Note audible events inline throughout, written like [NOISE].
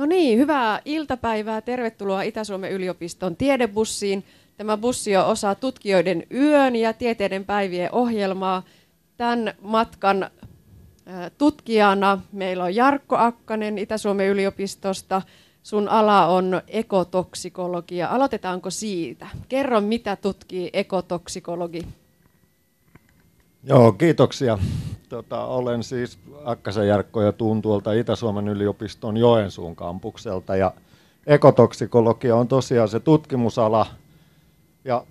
No niin, hyvää iltapäivää. Tervetuloa Itä-Suomen yliopiston tiedebussiin. Tämä bussi on osa tutkijoiden yön ja tieteiden päivien ohjelmaa. Tämän matkan tutkijana meillä on Jarkko Akkanen Itä-Suomen yliopistosta. Sun ala on ekotoksikologia. Aloitetaanko siitä? Kerro, mitä tutkii ekotoksikologi? Joo, kiitoksia. Tota, olen siis Akkasen Jarkko ja tuun tuolta Itä-Suomen yliopiston Joensuun kampukselta. Ja ekotoksikologia on tosiaan se tutkimusala. Ja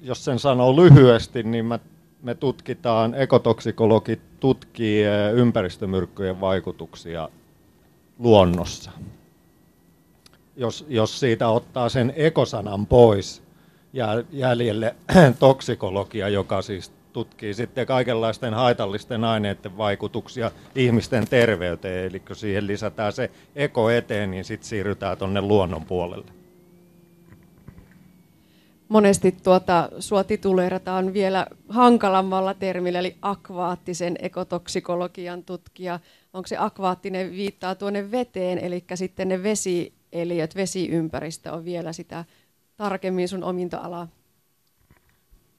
jos sen sanoo lyhyesti, niin me, me tutkitaan, ekotoksikologi tutkii eh, ympäristömyrkkyjen vaikutuksia luonnossa. Jos, jos siitä ottaa sen ekosanan pois, jää jäljelle [CLEARS THROAT] toksikologia, joka siis tutkii sitten kaikenlaisten haitallisten aineiden vaikutuksia ihmisten terveyteen. Eli kun siihen lisätään se eko eteen, niin sitten siirrytään tuonne luonnon puolelle. Monesti tuota, sua tituleerataan vielä hankalammalla termillä, eli akvaattisen ekotoksikologian tutkija. Onko se akvaattinen viittaa tuonne veteen, eli sitten ne vesieliöt, vesiympäristö on vielä sitä tarkemmin sun omintoalaa?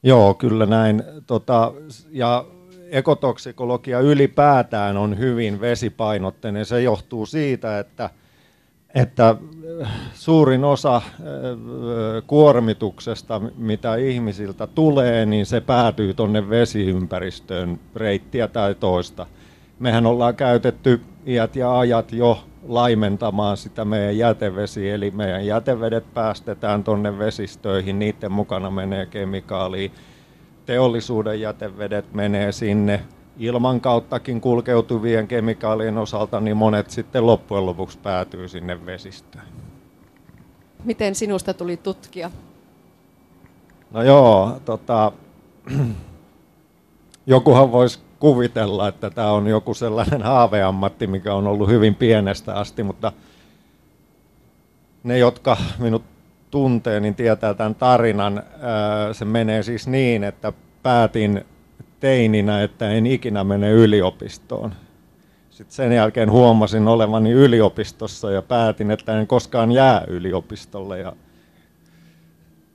Joo, kyllä näin. Tota, ja ekotoksikologia ylipäätään on hyvin vesipainotteinen. Se johtuu siitä, että, että suurin osa kuormituksesta, mitä ihmisiltä tulee, niin se päätyy tuonne vesiympäristöön reittiä tai toista. Mehän ollaan käytetty iät ja ajat jo laimentamaan sitä meidän jätevesi, eli meidän jätevedet päästetään tuonne vesistöihin, niiden mukana menee kemikaaliin. Teollisuuden jätevedet menee sinne ilman kauttakin kulkeutuvien kemikaalien osalta, niin monet sitten loppujen lopuksi päätyy sinne vesistöön. Miten sinusta tuli tutkija? No joo, tota, [CLEARS THROAT] jokuhan voisi kuvitella, että tämä on joku sellainen haaveammatti, mikä on ollut hyvin pienestä asti, mutta ne, jotka minut tuntee, niin tietää tämän tarinan. Se menee siis niin, että päätin teininä, että en ikinä mene yliopistoon. Sitten sen jälkeen huomasin olevani yliopistossa ja päätin, että en koskaan jää yliopistolle. Ja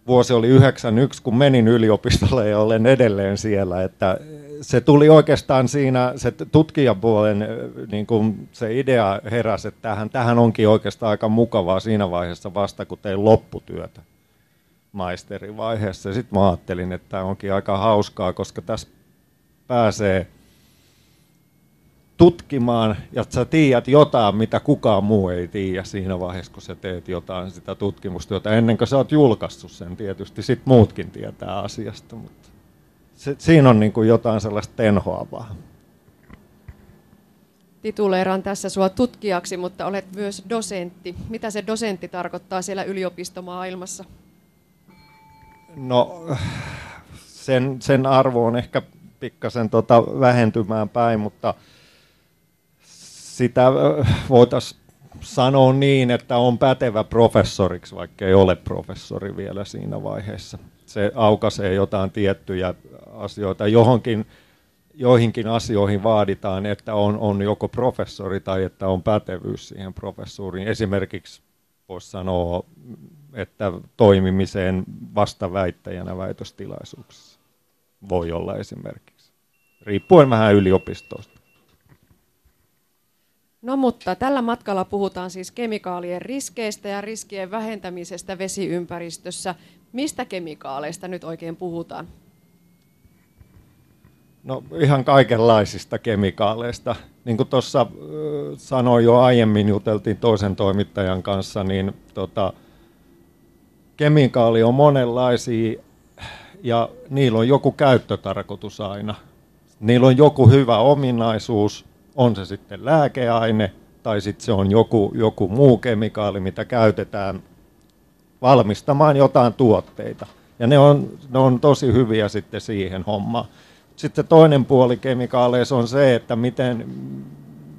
vuosi oli 91, kun menin yliopistolle ja olen edelleen siellä. Että se tuli oikeastaan siinä, se tutkijapuolen niin kuin se idea heräsi, että tähän, tähän onkin oikeastaan aika mukavaa siinä vaiheessa vasta, kun tein lopputyötä maisterivaiheessa. Sitten mä ajattelin, että tämä onkin aika hauskaa, koska tässä pääsee tutkimaan ja sä tiedät jotain, mitä kukaan muu ei tiedä siinä vaiheessa, kun sä teet jotain sitä tutkimustyötä. Ennen kuin sä oot julkaissut sen tietysti, sit muutkin tietää asiasta, mutta se, siinä on niin kuin jotain sellaista tenhoavaa. Tituleeraan tässä sua tutkijaksi, mutta olet myös dosentti. Mitä se dosentti tarkoittaa siellä yliopistomaailmassa? No, sen, sen arvo on ehkä pikkasen tota vähentymään päin, mutta sitä voitaisiin sanoa niin, että on pätevä professoriksi, vaikka ei ole professori vielä siinä vaiheessa. Se aukaisee jotain tiettyjä asioita. Johonkin, joihinkin asioihin vaaditaan, että on, on joko professori tai että on pätevyys siihen professuuriin. Esimerkiksi voisi sanoa, että toimimiseen vastaväittäjänä väitöstilaisuuksissa voi olla esimerkiksi, riippuen vähän yliopistosta. No mutta tällä matkalla puhutaan siis kemikaalien riskeistä ja riskien vähentämisestä vesiympäristössä. Mistä kemikaaleista nyt oikein puhutaan? No ihan kaikenlaisista kemikaaleista. Niin kuin tuossa sanoin jo aiemmin, juteltiin toisen toimittajan kanssa, niin tota, kemikaali on monenlaisia ja niillä on joku käyttötarkoitus aina. Niillä on joku hyvä ominaisuus, on se sitten lääkeaine tai sitten se on joku, joku muu kemikaali, mitä käytetään valmistamaan jotain tuotteita. Ja ne on, ne on tosi hyviä sitten siihen hommaan. Sitten toinen puoli kemikaaleissa on se, että miten,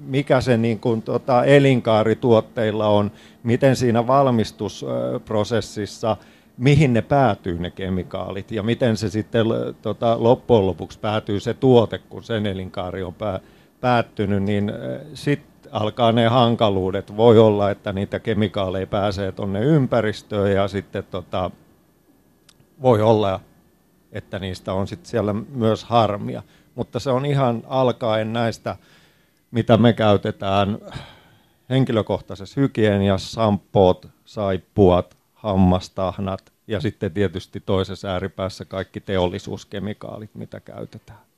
mikä se niin kuin, tota, elinkaari tuotteilla on, miten siinä valmistusprosessissa, mihin ne päätyy ne kemikaalit ja miten se sitten tota, loppujen lopuksi päätyy se tuote, kun sen elinkaari on pää, päättynyt, niin sit sitten alkaa ne hankaluudet. Voi olla, että niitä kemikaaleja pääsee tuonne ympäristöön ja sitten tota, voi olla, että niistä on sitten siellä myös harmia. Mutta se on ihan alkaen näistä, mitä me käytetään henkilökohtaisessa hygieniassa, sampoot, saippuat, hammastahnat ja sitten tietysti toisessa ääripäässä kaikki teollisuuskemikaalit, mitä käytetään.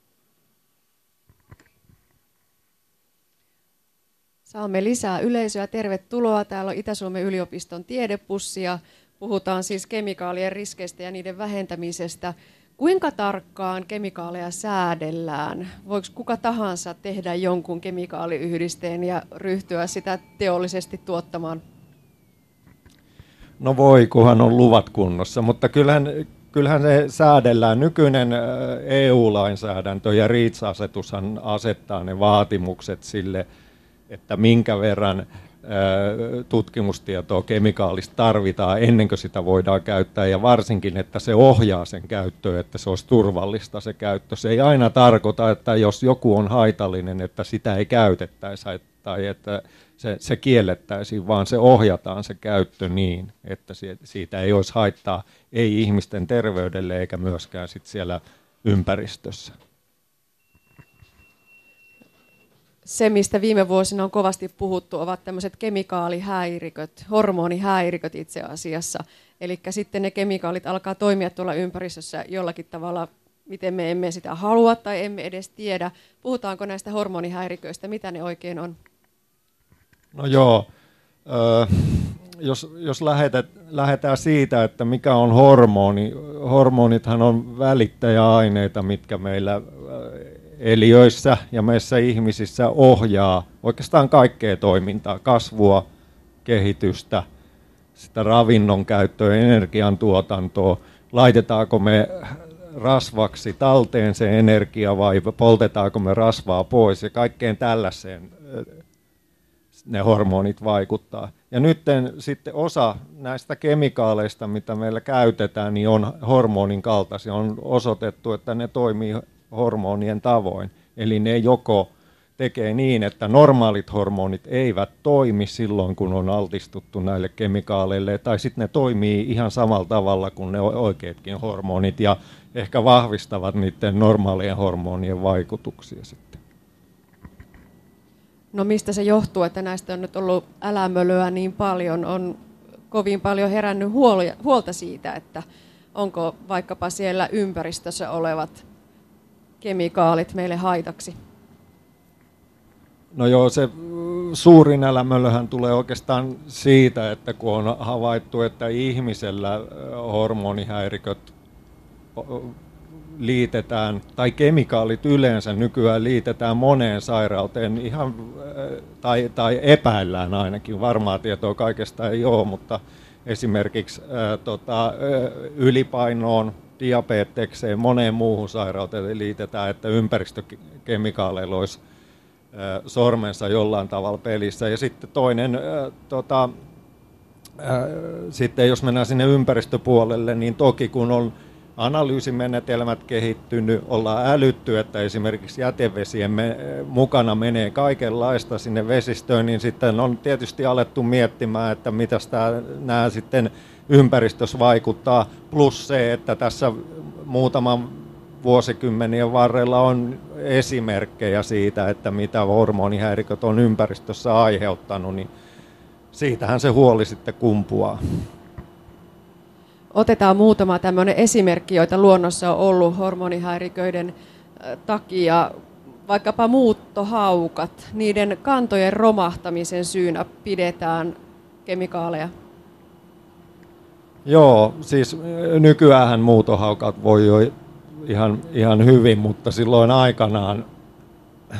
Saamme lisää yleisöä. Tervetuloa. Täällä on Itä-Suomen yliopiston tiedepussi ja puhutaan siis kemikaalien riskeistä ja niiden vähentämisestä. Kuinka tarkkaan kemikaaleja säädellään? Voiko kuka tahansa tehdä jonkun kemikaaliyhdisteen ja ryhtyä sitä teollisesti tuottamaan? No voi, kunhan on luvat kunnossa, mutta kyllähän, kyllähän se säädellään. Nykyinen EU-lainsäädäntö ja REACH-asetushan asettaa ne vaatimukset sille, että minkä verran tutkimustietoa kemikaalista tarvitaan ennen kuin sitä voidaan käyttää ja varsinkin, että se ohjaa sen käyttöön, että se olisi turvallista se käyttö. Se ei aina tarkoita, että jos joku on haitallinen, että sitä ei käytettäisi tai että se, se kiellettäisiin, vaan se ohjataan se käyttö niin, että siitä ei olisi haittaa ei ihmisten terveydelle eikä myöskään sit siellä ympäristössä. Se, mistä viime vuosina on kovasti puhuttu, ovat tämmöiset kemikaalihäiriköt, hormonihäiriköt itse asiassa. Eli sitten ne kemikaalit alkaa toimia tuolla ympäristössä jollakin tavalla, miten me emme sitä halua tai emme edes tiedä. Puhutaanko näistä hormonihäiriköistä, mitä ne oikein on? No joo, öö, jos, jos lähetät, lähdetään siitä, että mikä on hormoni, hormonithan on välittäjäaineita, mitkä meillä eliöissä ja meissä ihmisissä ohjaa oikeastaan kaikkea toimintaa, kasvua, kehitystä, sitä ravinnon käyttöä, energiantuotantoa, laitetaanko me rasvaksi talteen se energia vai poltetaanko me rasvaa pois ja kaikkeen tällaiseen ne hormonit vaikuttaa. Ja nyt sitten osa näistä kemikaaleista, mitä meillä käytetään, niin on hormonin kaltaisia. On osoitettu, että ne toimii hormonien tavoin. Eli ne joko tekee niin, että normaalit hormonit eivät toimi silloin, kun on altistuttu näille kemikaaleille, tai sitten ne toimii ihan samalla tavalla kuin ne oikeatkin hormonit, ja ehkä vahvistavat niiden normaalien hormonien vaikutuksia sitten. No mistä se johtuu, että näistä on nyt ollut älämölyä niin paljon, on kovin paljon herännyt huolta siitä, että onko vaikkapa siellä ympäristössä olevat kemikaalit meille haitaksi? No joo, se suurin älämölöhän tulee oikeastaan siitä, että kun on havaittu, että ihmisellä hormonihäiriköt liitetään, tai kemikaalit yleensä nykyään liitetään moneen sairauteen, ihan, tai, tai epäillään ainakin, varmaa tietoa kaikesta ei ole, mutta esimerkiksi ää, tota, ylipainoon, diabetekseen, moneen muuhun sairauteen liitetään, että ympäristökemikaaleilla olisi sormensa jollain tavalla pelissä. Ja sitten toinen, tota, sitten jos mennään sinne ympäristöpuolelle, niin toki kun on analyysimenetelmät kehittynyt, ollaan älytty, että esimerkiksi jätevesien me, mukana menee kaikenlaista sinne vesistöön, niin sitten on tietysti alettu miettimään, että mitä nämä sitten ympäristössä vaikuttaa, plus se, että tässä muutaman vuosikymmenien varrella on esimerkkejä siitä, että mitä hormonihäiriköt on ympäristössä aiheuttanut, niin siitähän se huoli sitten kumpuaa. Otetaan muutama tämmöinen esimerkki, joita luonnossa on ollut hormonihäiriköiden takia. Vaikkapa muuttohaukat, niiden kantojen romahtamisen syynä pidetään kemikaaleja. Joo, siis nykyään muutohaukat voi jo ihan, ihan hyvin, mutta silloin aikanaan,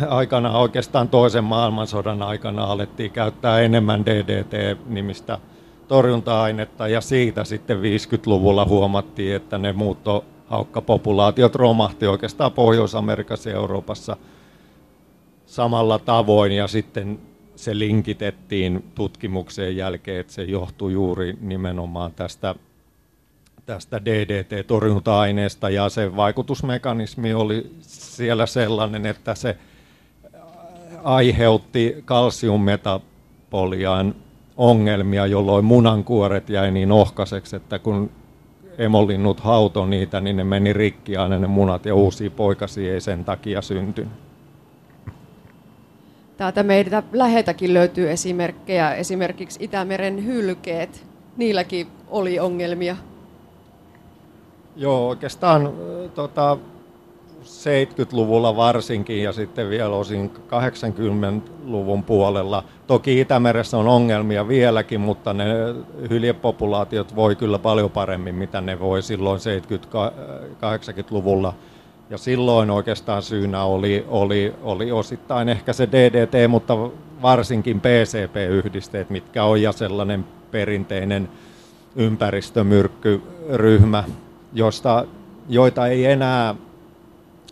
aikanaan oikeastaan toisen maailmansodan aikana alettiin käyttää enemmän DDT-nimistä torjunta-ainetta ja siitä sitten 50-luvulla huomattiin, että ne muuttohaukkapopulaatiot romahti oikeastaan Pohjois-Amerikassa ja Euroopassa samalla tavoin ja sitten se linkitettiin tutkimukseen jälkeen, että se johtui juuri nimenomaan tästä, tästä DDT-torjunta-aineesta ja se vaikutusmekanismi oli siellä sellainen, että se aiheutti kalsiummetapoliaan ongelmia, jolloin munankuoret jäi niin ohkaiseksi, että kun emolinnut hauto niitä, niin ne meni rikki aina ne munat ja uusia poikasia ei sen takia syntynyt. Täältä meitä lähetäkin löytyy esimerkkejä, esimerkiksi Itämeren hylkeet. Niilläkin oli ongelmia. Joo, oikeastaan tota, 70-luvulla varsinkin ja sitten vielä osin 80-luvun puolella. Toki Itämeressä on ongelmia vieläkin, mutta ne hyljepopulaatiot voi kyllä paljon paremmin, mitä ne voi silloin 70-80-luvulla. Ja silloin oikeastaan syynä oli, oli, oli osittain ehkä se DDT, mutta varsinkin PCP-yhdisteet, mitkä on ja sellainen perinteinen ympäristömyrkkyryhmä, josta, joita ei enää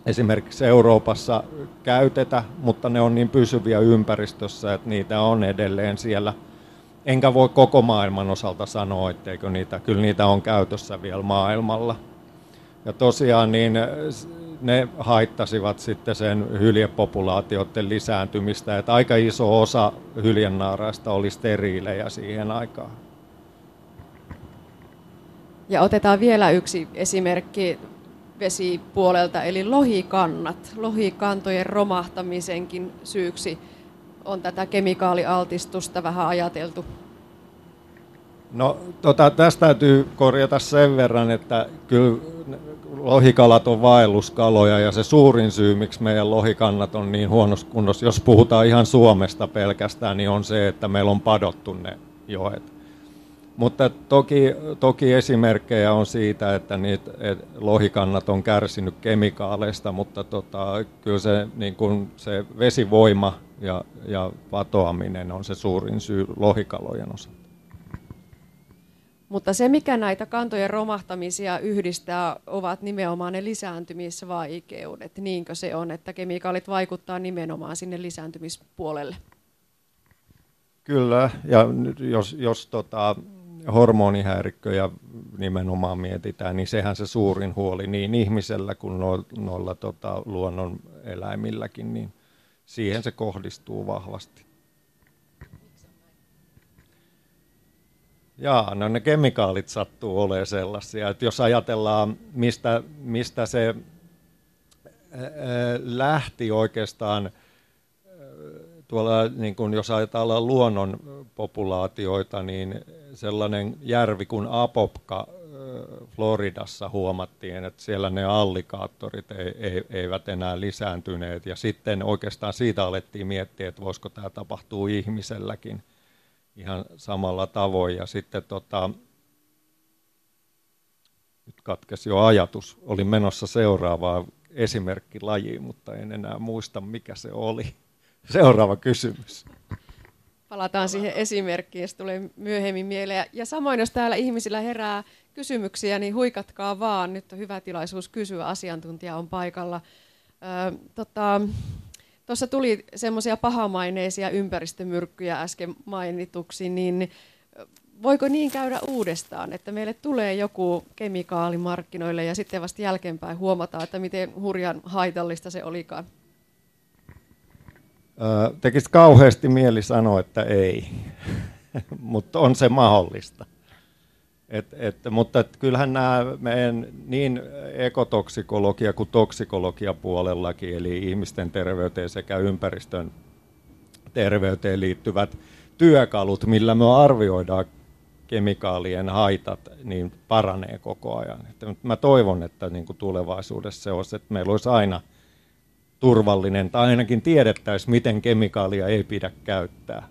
esimerkiksi Euroopassa käytetä, mutta ne on niin pysyviä ympäristössä, että niitä on edelleen siellä. Enkä voi koko maailman osalta sanoa, etteikö niitä, kyllä niitä on käytössä vielä maailmalla. Ja tosiaan niin ne haittasivat sitten sen hyljepopulaatioiden lisääntymistä, että aika iso osa hyljennaaraista oli steriilejä siihen aikaan. Ja otetaan vielä yksi esimerkki vesipuolelta, eli lohikannat. Lohikantojen romahtamisenkin syyksi on tätä kemikaalialtistusta vähän ajateltu. No tota, tästä täytyy korjata sen verran, että kyllä lohikalat on vaelluskaloja ja se suurin syy, miksi meidän lohikannat on niin huonossa kunnossa, jos puhutaan ihan Suomesta pelkästään, niin on se, että meillä on padottu ne joet. Mutta toki, toki esimerkkejä on siitä, että niitä että lohikannat on kärsinyt kemikaaleista, mutta tota, kyllä se, niin kun se vesivoima ja, ja patoaminen on se suurin syy lohikalojen osalta. Mutta se, mikä näitä kantojen romahtamisia yhdistää, ovat nimenomaan ne lisääntymisvaikeudet. Niinkö se on, että kemikaalit vaikuttaa nimenomaan sinne lisääntymispuolelle? Kyllä, ja jos, jos tota, hormonihäirikköjä nimenomaan mietitään, niin sehän se suurin huoli niin ihmisellä kuin noilla, noilla tota, luonnon eläimilläkin, niin siihen se kohdistuu vahvasti. Jaa, no ne kemikaalit sattuu olemaan sellaisia, että jos ajatellaan, mistä, mistä se lähti oikeastaan tuolla, niin kun jos ajatellaan luonnon populaatioita, niin sellainen järvi kuin Apopka Floridassa huomattiin, että siellä ne allikaattorit ei, ei, eivät enää lisääntyneet. Ja sitten oikeastaan siitä alettiin miettiä, että voisiko tämä tapahtua ihmiselläkin ihan samalla tavoin. Ja sitten tota, nyt katkesi jo ajatus, olin menossa seuraavaan esimerkkilajiin, mutta en enää muista mikä se oli. [LAUGHS] Seuraava kysymys. Palataan siihen esimerkkiin, se tulee myöhemmin mieleen. Ja samoin, jos täällä ihmisillä herää kysymyksiä, niin huikatkaa vaan. Nyt on hyvä tilaisuus kysyä, asiantuntija on paikalla. Ö, tota, Tuossa tuli semmoisia pahamaineisia ympäristömyrkkyjä äsken mainituksi, niin voiko niin käydä uudestaan, että meille tulee joku kemikaali markkinoille ja sitten vasta jälkeenpäin huomataan, että miten hurjan haitallista se olikaan? Tekisi kauheasti mieli sanoa, että ei, [LAUGHS] mutta on se mahdollista. Et, et, mutta et kyllähän nämä meidän niin ekotoksikologia kuin toksikologia puolellakin, eli ihmisten terveyteen sekä ympäristön terveyteen liittyvät työkalut, millä me arvioidaan kemikaalien haitat, niin paranee koko ajan. Et mä toivon, että niin kuin tulevaisuudessa se olisi, että meillä olisi aina turvallinen, tai ainakin tiedettäisiin, miten kemikaalia ei pidä käyttää.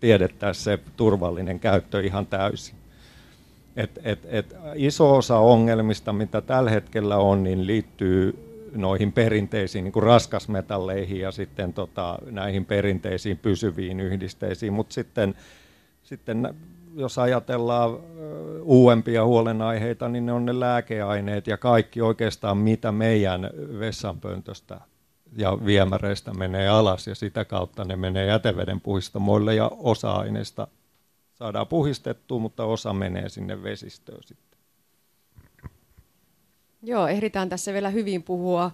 Tiedettäisiin se turvallinen käyttö ihan täysin. Et, et, et iso osa ongelmista, mitä tällä hetkellä on, niin liittyy noihin perinteisiin niin kuin raskasmetalleihin ja sitten tota, näihin perinteisiin pysyviin yhdisteisiin, mutta sitten, sitten jos ajatellaan uudempia huolenaiheita, niin ne on ne lääkeaineet ja kaikki oikeastaan, mitä meidän vessanpöntöstä ja viemäreistä menee alas ja sitä kautta ne menee jäteveden puhistamoille ja osa-aineista saadaan puhistettua, mutta osa menee sinne vesistöön sitten. Joo, ehditään tässä vielä hyvin puhua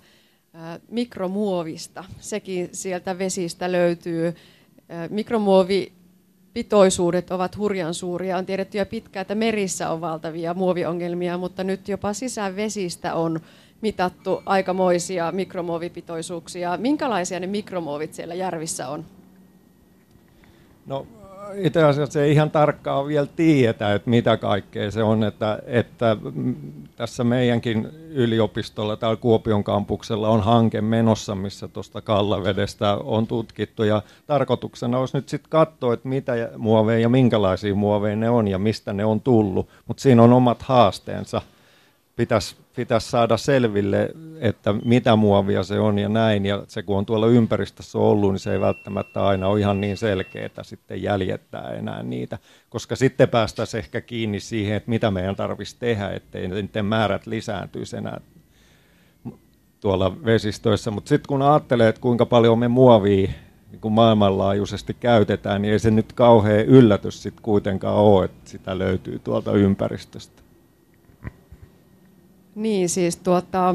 mikromuovista. Sekin sieltä vesistä löytyy. Mikromuovipitoisuudet ovat hurjan suuria. On tiedetty jo pitkään, että merissä on valtavia muoviongelmia, mutta nyt jopa sisävesistä on mitattu aikamoisia mikromuovipitoisuuksia. Minkälaisia ne mikromuovit siellä järvissä on? No itse asiassa ei ihan tarkkaan vielä tiedetä, että mitä kaikkea se on, että, että tässä meidänkin yliopistolla tai Kuopion kampuksella on hanke menossa, missä tuosta Kallavedestä on tutkittu ja tarkoituksena olisi nyt sitten katsoa, että mitä muoveja ja minkälaisia muoveja ne on ja mistä ne on tullut, mutta siinä on omat haasteensa. Pitäisi pitäisi saada selville, että mitä muovia se on ja näin. Ja se kun on tuolla ympäristössä ollut, niin se ei välttämättä aina ole ihan niin selkeää sitten jäljettää enää niitä. Koska sitten päästäisiin ehkä kiinni siihen, että mitä meidän tarvitsisi tehdä, ettei niiden määrät lisääntyisi enää tuolla vesistöissä. Mutta sitten kun ajattelee, että kuinka paljon me muovia niin kuin maailmanlaajuisesti käytetään, niin ei se nyt kauhean yllätys sitten kuitenkaan ole, että sitä löytyy tuolta ympäristöstä. Niin, siis tuota,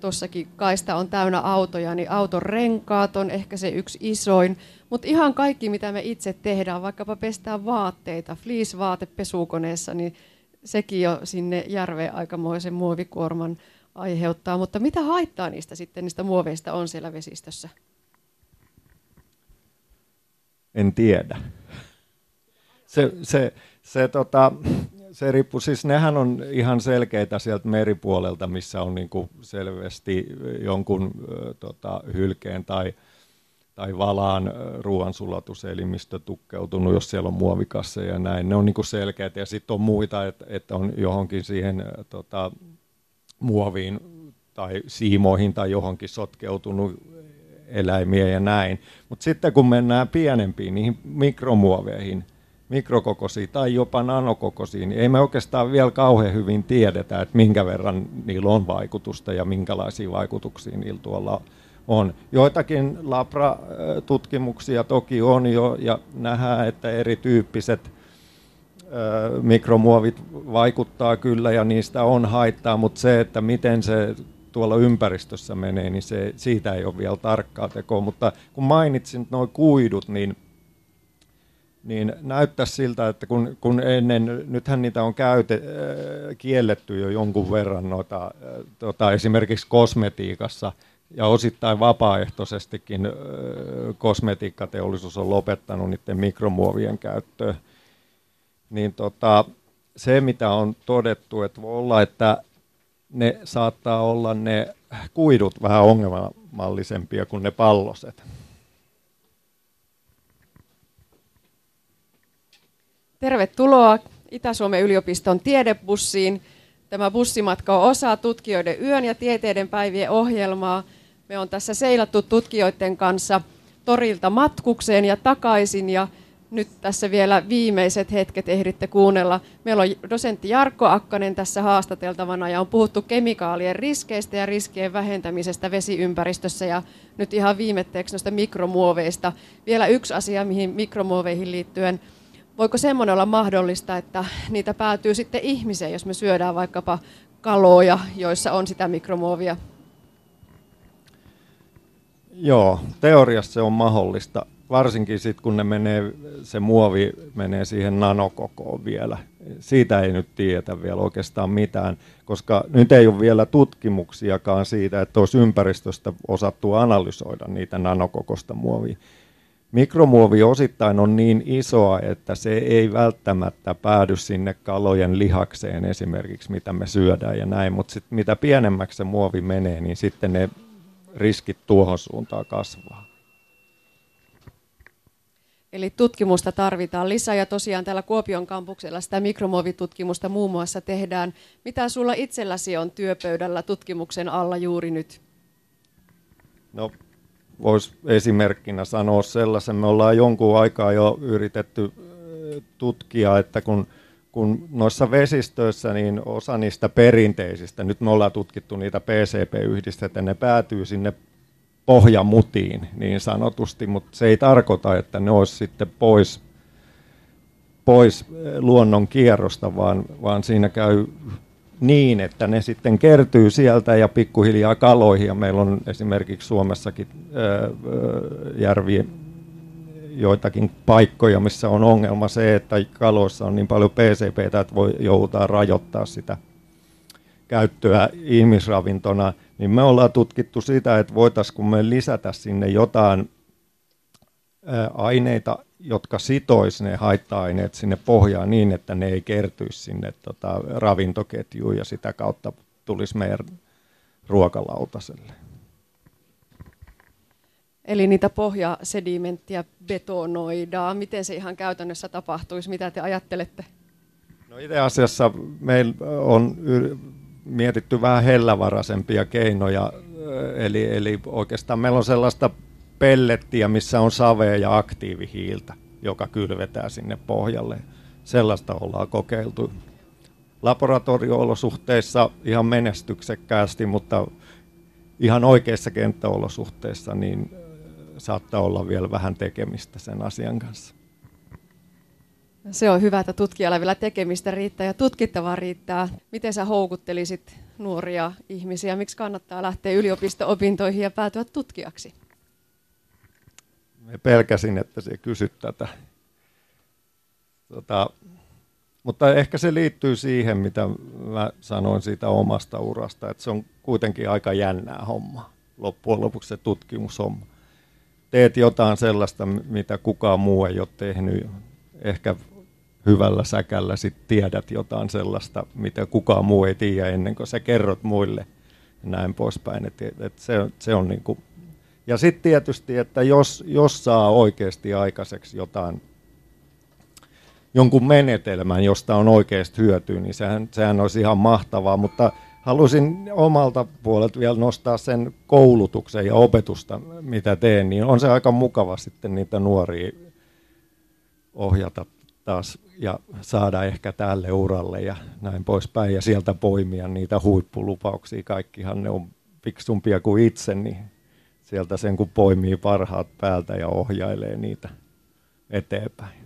tuossakin kaista on täynnä autoja, niin auton renkaat on ehkä se yksi isoin. Mutta ihan kaikki, mitä me itse tehdään, vaikkapa pestään vaatteita, fleece-vaate pesukoneessa, niin sekin jo sinne järveen aikamoisen muovikuorman aiheuttaa. Mutta mitä haittaa niistä sitten, niistä muoveista on siellä vesistössä? En tiedä. Se, se, se tota, se riippuu, siis nehän on ihan selkeitä sieltä meripuolelta, missä on niin kuin selvästi jonkun tota, hylkeen tai, tai valaan ruoansulatuselimistö tukkeutunut, jos siellä on muovikasseja ja näin. Ne on niin kuin selkeitä ja sitten on muita, että, että on johonkin siihen tota, muoviin tai siimoihin tai johonkin sotkeutunut eläimiä ja näin. Mutta sitten kun mennään pienempiin, niihin mikromuoveihin, mikrokokoisia tai jopa nanokokoisia, niin ei me oikeastaan vielä kauhean hyvin tiedetä, että minkä verran niillä on vaikutusta ja minkälaisia vaikutuksia niillä tuolla on. Joitakin labra-tutkimuksia toki on jo ja nähdään, että erityyppiset mikromuovit vaikuttaa kyllä ja niistä on haittaa, mutta se, että miten se tuolla ympäristössä menee, niin se, siitä ei ole vielä tarkkaa tekoa. Mutta kun mainitsin nuo kuidut, niin niin näyttää siltä, että kun, kun ennen, nythän niitä on käyte, äh, kielletty jo jonkun verran noita, äh, tota, esimerkiksi kosmetiikassa, ja osittain vapaaehtoisestikin äh, kosmetiikkateollisuus on lopettanut niiden mikromuovien käyttöä, niin tota, se mitä on todettu, että voi olla, että ne saattaa olla ne kuidut vähän ongelmallisempia kuin ne palloset. Tervetuloa Itä-Suomen yliopiston tiedebussiin. Tämä bussimatka on osa tutkijoiden yön ja tieteiden päivien ohjelmaa. Me on tässä seilattu tutkijoiden kanssa torilta matkukseen ja takaisin ja nyt tässä vielä viimeiset hetket ehditte kuunnella. Meillä on dosentti Jarkko Akkanen tässä haastateltavana ja on puhuttu kemikaalien riskeistä ja riskien vähentämisestä vesiympäristössä ja nyt ihan viimetteeksi noista mikromuoveista. Vielä yksi asia, mihin mikromuoveihin liittyen – voiko semmoinen olla mahdollista, että niitä päätyy sitten ihmiseen, jos me syödään vaikkapa kaloja, joissa on sitä mikromuovia? Joo, teoriassa se on mahdollista, varsinkin sitten kun ne menee, se muovi menee siihen nanokokoon vielä. Siitä ei nyt tiedetä vielä oikeastaan mitään, koska nyt ei ole vielä tutkimuksiakaan siitä, että olisi ympäristöstä osattu analysoida niitä nanokokosta muovia mikromuovi osittain on niin isoa, että se ei välttämättä päädy sinne kalojen lihakseen esimerkiksi, mitä me syödään ja näin, mutta sit mitä pienemmäksi se muovi menee, niin sitten ne riskit tuohon suuntaan kasvaa. Eli tutkimusta tarvitaan lisää ja tosiaan täällä Kuopion kampuksella sitä mikromuovitutkimusta muun muassa tehdään. Mitä sulla itselläsi on työpöydällä tutkimuksen alla juuri nyt? No voisi esimerkkinä sanoa sellaisen. Me ollaan jonkun aikaa jo yritetty tutkia, että kun, kun noissa vesistöissä niin osa niistä perinteisistä, nyt me ollaan tutkittu niitä PCP-yhdistettä, ne päätyy sinne pohjamutiin niin sanotusti, mutta se ei tarkoita, että ne olisi sitten pois, pois luonnon kierrosta, vaan, vaan siinä käy niin, että ne sitten kertyy sieltä ja pikkuhiljaa kaloihin. Ja meillä on esimerkiksi Suomessakin ää, järviä, joitakin paikkoja, missä on ongelma se, että kaloissa on niin paljon PCP, että voi joudutaan rajoittaa sitä käyttöä ihmisravintona, niin me ollaan tutkittu sitä, että voitaisiinko me lisätä sinne jotain aineita, jotka sitois ne haitta-aineet sinne pohjaan niin, että ne ei kertyisi sinne tota, ravintoketjuun ja sitä kautta tulisi meidän ruokalautaselle. Eli niitä pohjasedimenttiä betonoidaan. Miten se ihan käytännössä tapahtuisi? Mitä te ajattelette? No itse asiassa meillä on mietitty vähän hellävaraisempia keinoja. Eli, eli oikeastaan meillä on sellaista pellettiä, missä on savea ja aktiivihiiltä, joka kylvetään sinne pohjalle. Sellaista ollaan kokeiltu laboratorio-olosuhteissa ihan menestyksekkäästi, mutta ihan oikeissa kenttäolosuhteissa niin saattaa olla vielä vähän tekemistä sen asian kanssa. Se on hyvä, että tutkijalla vielä tekemistä riittää ja tutkittavaa riittää. Miten sä houkuttelisit nuoria ihmisiä? Miksi kannattaa lähteä yliopisto-opintoihin ja päätyä tutkijaksi? Pelkäsin, että se kysyt tätä. Tota, mutta ehkä se liittyy siihen, mitä mä sanoin siitä omasta urasta, että se on kuitenkin aika jännää homma, loppujen lopuksi se tutkimushomma. Teet jotain sellaista, mitä kukaan muu ei ole tehnyt, ehkä hyvällä säkällä sit tiedät jotain sellaista, mitä kukaan muu ei tiedä ennen kuin sä kerrot muille näin poispäin. Et, et se, se on niinku ja sitten tietysti, että jos, jos saa oikeasti aikaiseksi jotain, jonkun menetelmän, josta on oikeasti hyötyä, niin sehän, sehän olisi ihan mahtavaa, mutta halusin omalta puolelta vielä nostaa sen koulutuksen ja opetusta, mitä teen, niin on se aika mukava sitten niitä nuoria ohjata taas ja saada ehkä tälle uralle ja näin poispäin ja sieltä poimia niitä huippulupauksia. Kaikkihan ne on fiksumpia kuin itse, niin sieltä sen kun poimii parhaat päältä ja ohjailee niitä eteenpäin.